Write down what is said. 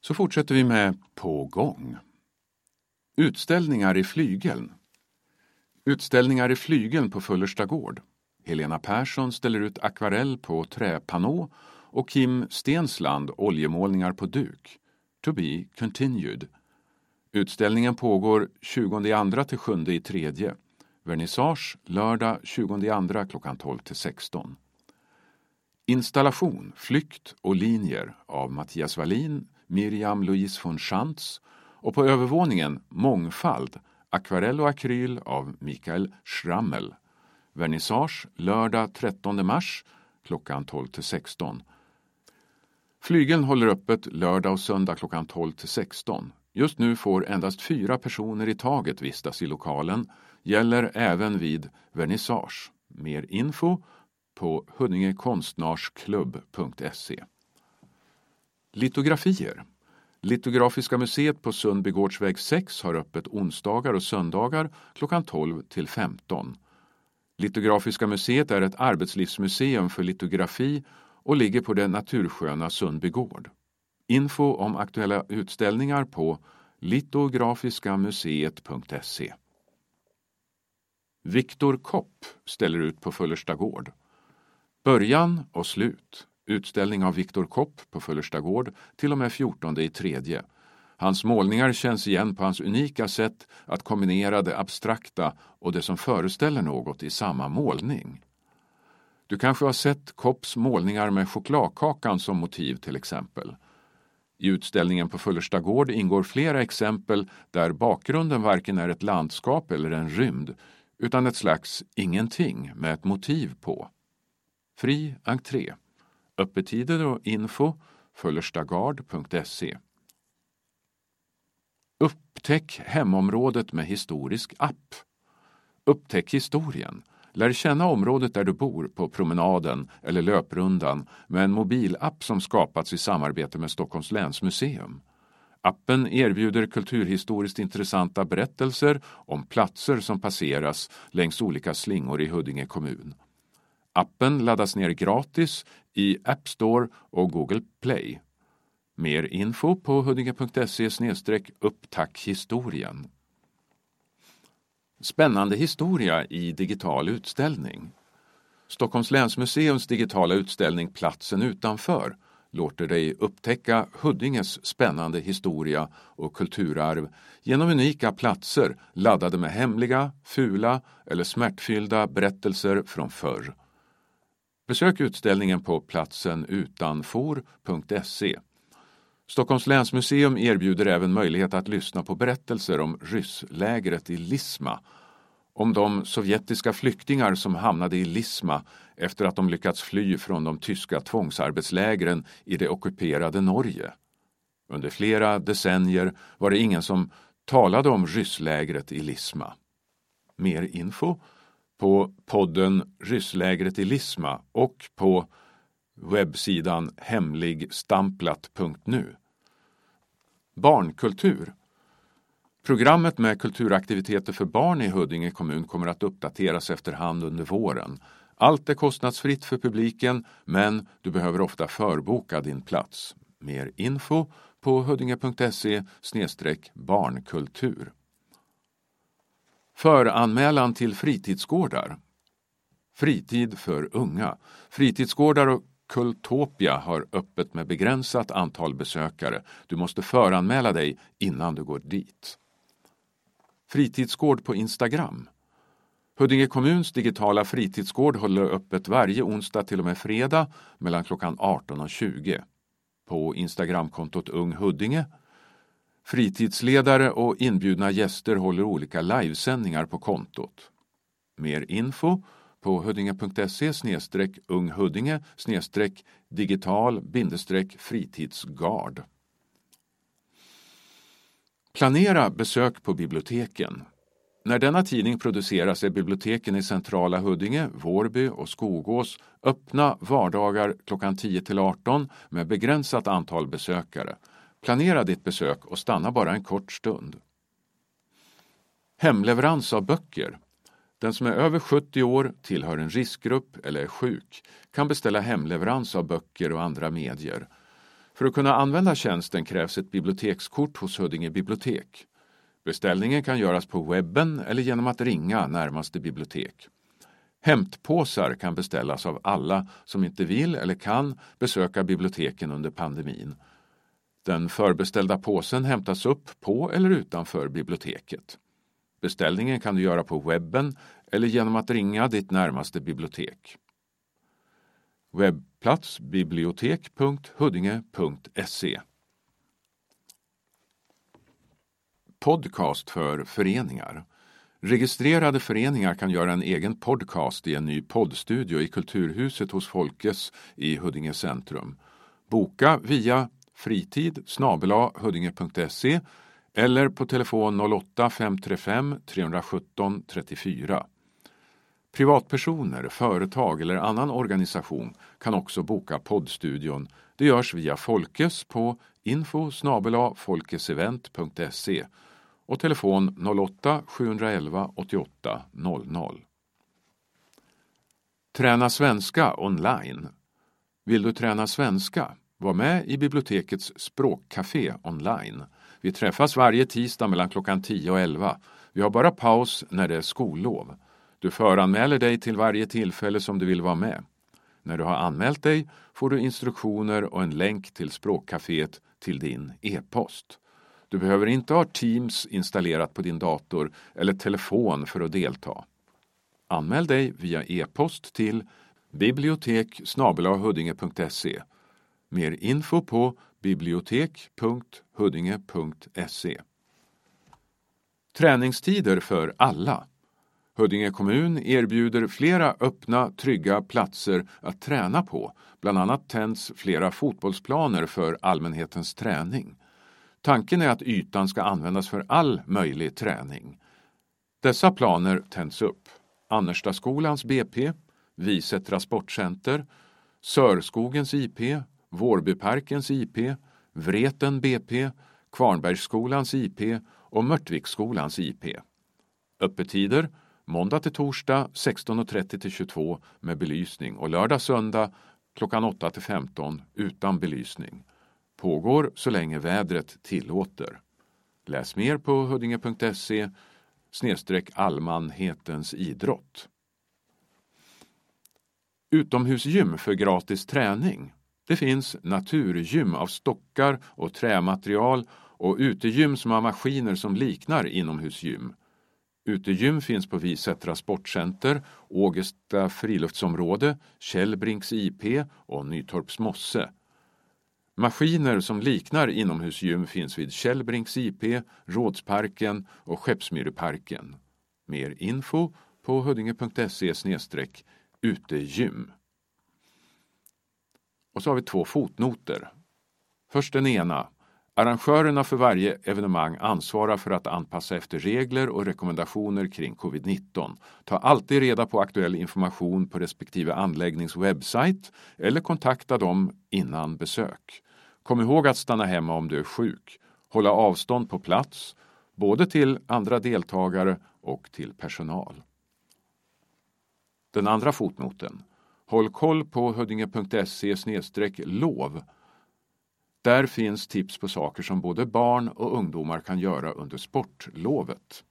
Så fortsätter vi med På gång. Utställningar i flygeln. Utställningar i flygeln på Fullersta gård. Helena Persson ställer ut akvarell på träpanå och Kim Stensland oljemålningar på duk. To be continued. Utställningen pågår 22 till 7 i tredje. Vernissage lördag 22 klockan 12 till 16. Installation, flykt och linjer av Mattias Wallin, Miriam Louise von Schantz och på övervåningen Mångfald, akvarell och akryl av Mikael Schrammel. Vernissage lördag 13 mars klockan 12 till 16. Flygeln håller öppet lördag och söndag klockan 12 till 16. Just nu får endast fyra personer i taget vistas i lokalen. Gäller även vid vernissage. Mer info på huddingekonstnarsklubb.se. Litografier. Litografiska museet på Sundbygårdsväg 6 har öppet onsdagar och söndagar klockan 12 till 15. Litografiska museet är ett arbetslivsmuseum för litografi och ligger på det natursköna Sundbygård. Info om aktuella utställningar på litografiskamuseet.se. Viktor Kopp ställer ut på Fullersta gård. Början och slut. Utställning av Viktor Kopp på Fullersta gård till och med 14 i tredje. Hans målningar känns igen på hans unika sätt att kombinera det abstrakta och det som föreställer något i samma målning. Du kanske har sett Kopps målningar med chokladkakan som motiv till exempel. I utställningen på Fullersta gård ingår flera exempel där bakgrunden varken är ett landskap eller en rymd utan ett slags ingenting med ett motiv på. Fri entré. Öppettider och info föllerstagard.se Upptäck hemområdet med historisk app. Upptäck historien. Lär känna området där du bor på promenaden eller löprundan med en mobilapp som skapats i samarbete med Stockholms läns museum. Appen erbjuder kulturhistoriskt intressanta berättelser om platser som passeras längs olika slingor i Huddinge kommun. Appen laddas ner gratis i App Store och Google Play. Mer info på huddinge.se upptackhistorien. Spännande historia i digital utställning. Stockholms länsmuseums digitala utställning Platsen utanför låter dig upptäcka Huddinges spännande historia och kulturarv genom unika platser laddade med hemliga, fula eller smärtfyllda berättelser från förr. Besök utställningen på platsenutanfor.se. Stockholms länsmuseum erbjuder även möjlighet att lyssna på berättelser om rysslägret i Lisma, om de sovjetiska flyktingar som hamnade i Lisma efter att de lyckats fly från de tyska tvångsarbetslägren i det ockuperade Norge. Under flera decennier var det ingen som talade om rysslägret i Lisma. Mer info på podden Rysslägret i Lisma och på webbsidan hemligstamplat.nu. Barnkultur. Programmet med kulturaktiviteter för barn i Huddinge kommun kommer att uppdateras efterhand under våren. Allt är kostnadsfritt för publiken men du behöver ofta förboka din plats. Mer info på huddinge.se barnkultur. Föranmälan till fritidsgårdar. Fritid för unga. Fritidsgårdar och Kultopia har öppet med begränsat antal besökare. Du måste föranmäla dig innan du går dit. Fritidsgård på Instagram. Huddinge kommuns digitala fritidsgård håller öppet varje onsdag till och med fredag mellan klockan 18 och 20. På Instagramkontot Ung Huddinge Fritidsledare och inbjudna gäster håller olika livesändningar på kontot. Mer info på huddinge.se unghuddinge digital fritidsgard. Planera besök på biblioteken. När denna tidning produceras är biblioteken i centrala Huddinge, Vårby och Skogås öppna vardagar klockan 10 till 18 med begränsat antal besökare. Planera ditt besök och stanna bara en kort stund. Hemleverans av böcker. Den som är över 70 år, tillhör en riskgrupp eller är sjuk kan beställa hemleverans av böcker och andra medier. För att kunna använda tjänsten krävs ett bibliotekskort hos Huddinge bibliotek. Beställningen kan göras på webben eller genom att ringa närmaste bibliotek. Hämtpåsar kan beställas av alla som inte vill eller kan besöka biblioteken under pandemin. Den förbeställda påsen hämtas upp på eller utanför biblioteket. Beställningen kan du göra på webben eller genom att ringa ditt närmaste bibliotek. Webbplats bibliotek.huddinge.se Podcast för föreningar. Registrerade föreningar kan göra en egen podcast i en ny poddstudio i Kulturhuset hos Folkes i Huddinge centrum. Boka via fritid huddinge.se eller på telefon 08 535 317 34. Privatpersoner, företag eller annan organisation kan också boka poddstudion. Det görs via Folkes på info folkesevent.se och telefon 08-711 88 00. Träna svenska online. Vill du träna svenska? Var med i bibliotekets språkcafé online. Vi träffas varje tisdag mellan klockan 10 och 11. Vi har bara paus när det är skollov. Du föranmäler dig till varje tillfälle som du vill vara med. När du har anmält dig får du instruktioner och en länk till språkcaféet till din e-post. Du behöver inte ha Teams installerat på din dator eller telefon för att delta. Anmäl dig via e-post till bibliotek Mer info på bibliotek.huddinge.se. Träningstider för alla. Huddinge kommun erbjuder flera öppna, trygga platser att träna på. Bland annat tänds flera fotbollsplaner för allmänhetens träning. Tanken är att ytan ska användas för all möjlig träning. Dessa planer tänds upp. Annerstaskolans BP, Visättra sportcenter, Sörskogens IP, Vårbyparkens IP, Vreten BP, Kvarnbergsskolans IP och Mörtviksskolans IP. Öppettider måndag till torsdag 16.30 till 22 med belysning och lördag söndag klockan 8 till 15 utan belysning. Pågår så länge vädret tillåter. Läs mer på huddinge.se snedstreck allmänhetens idrott. Utomhusgym för gratis träning. Det finns naturgym av stockar och trämaterial och utegym som har maskiner som liknar inomhusgym. Utegym finns på Visättra sportcenter, Ågesta friluftsområde, Källbrinks IP och Nytorps mosse. Maskiner som liknar inomhusgym finns vid Källbrinks IP, Rådsparken och Skeppsmyreparken. Mer info på huddinge.se utegym. Och så har vi två fotnoter. Först den ena. Arrangörerna för varje evenemang ansvarar för att anpassa efter regler och rekommendationer kring covid-19. Ta alltid reda på aktuell information på respektive anläggnings webbsajt eller kontakta dem innan besök. Kom ihåg att stanna hemma om du är sjuk. Hålla avstånd på plats, både till andra deltagare och till personal. Den andra fotnoten. Håll koll på huddinge.se lov. Där finns tips på saker som både barn och ungdomar kan göra under sportlovet.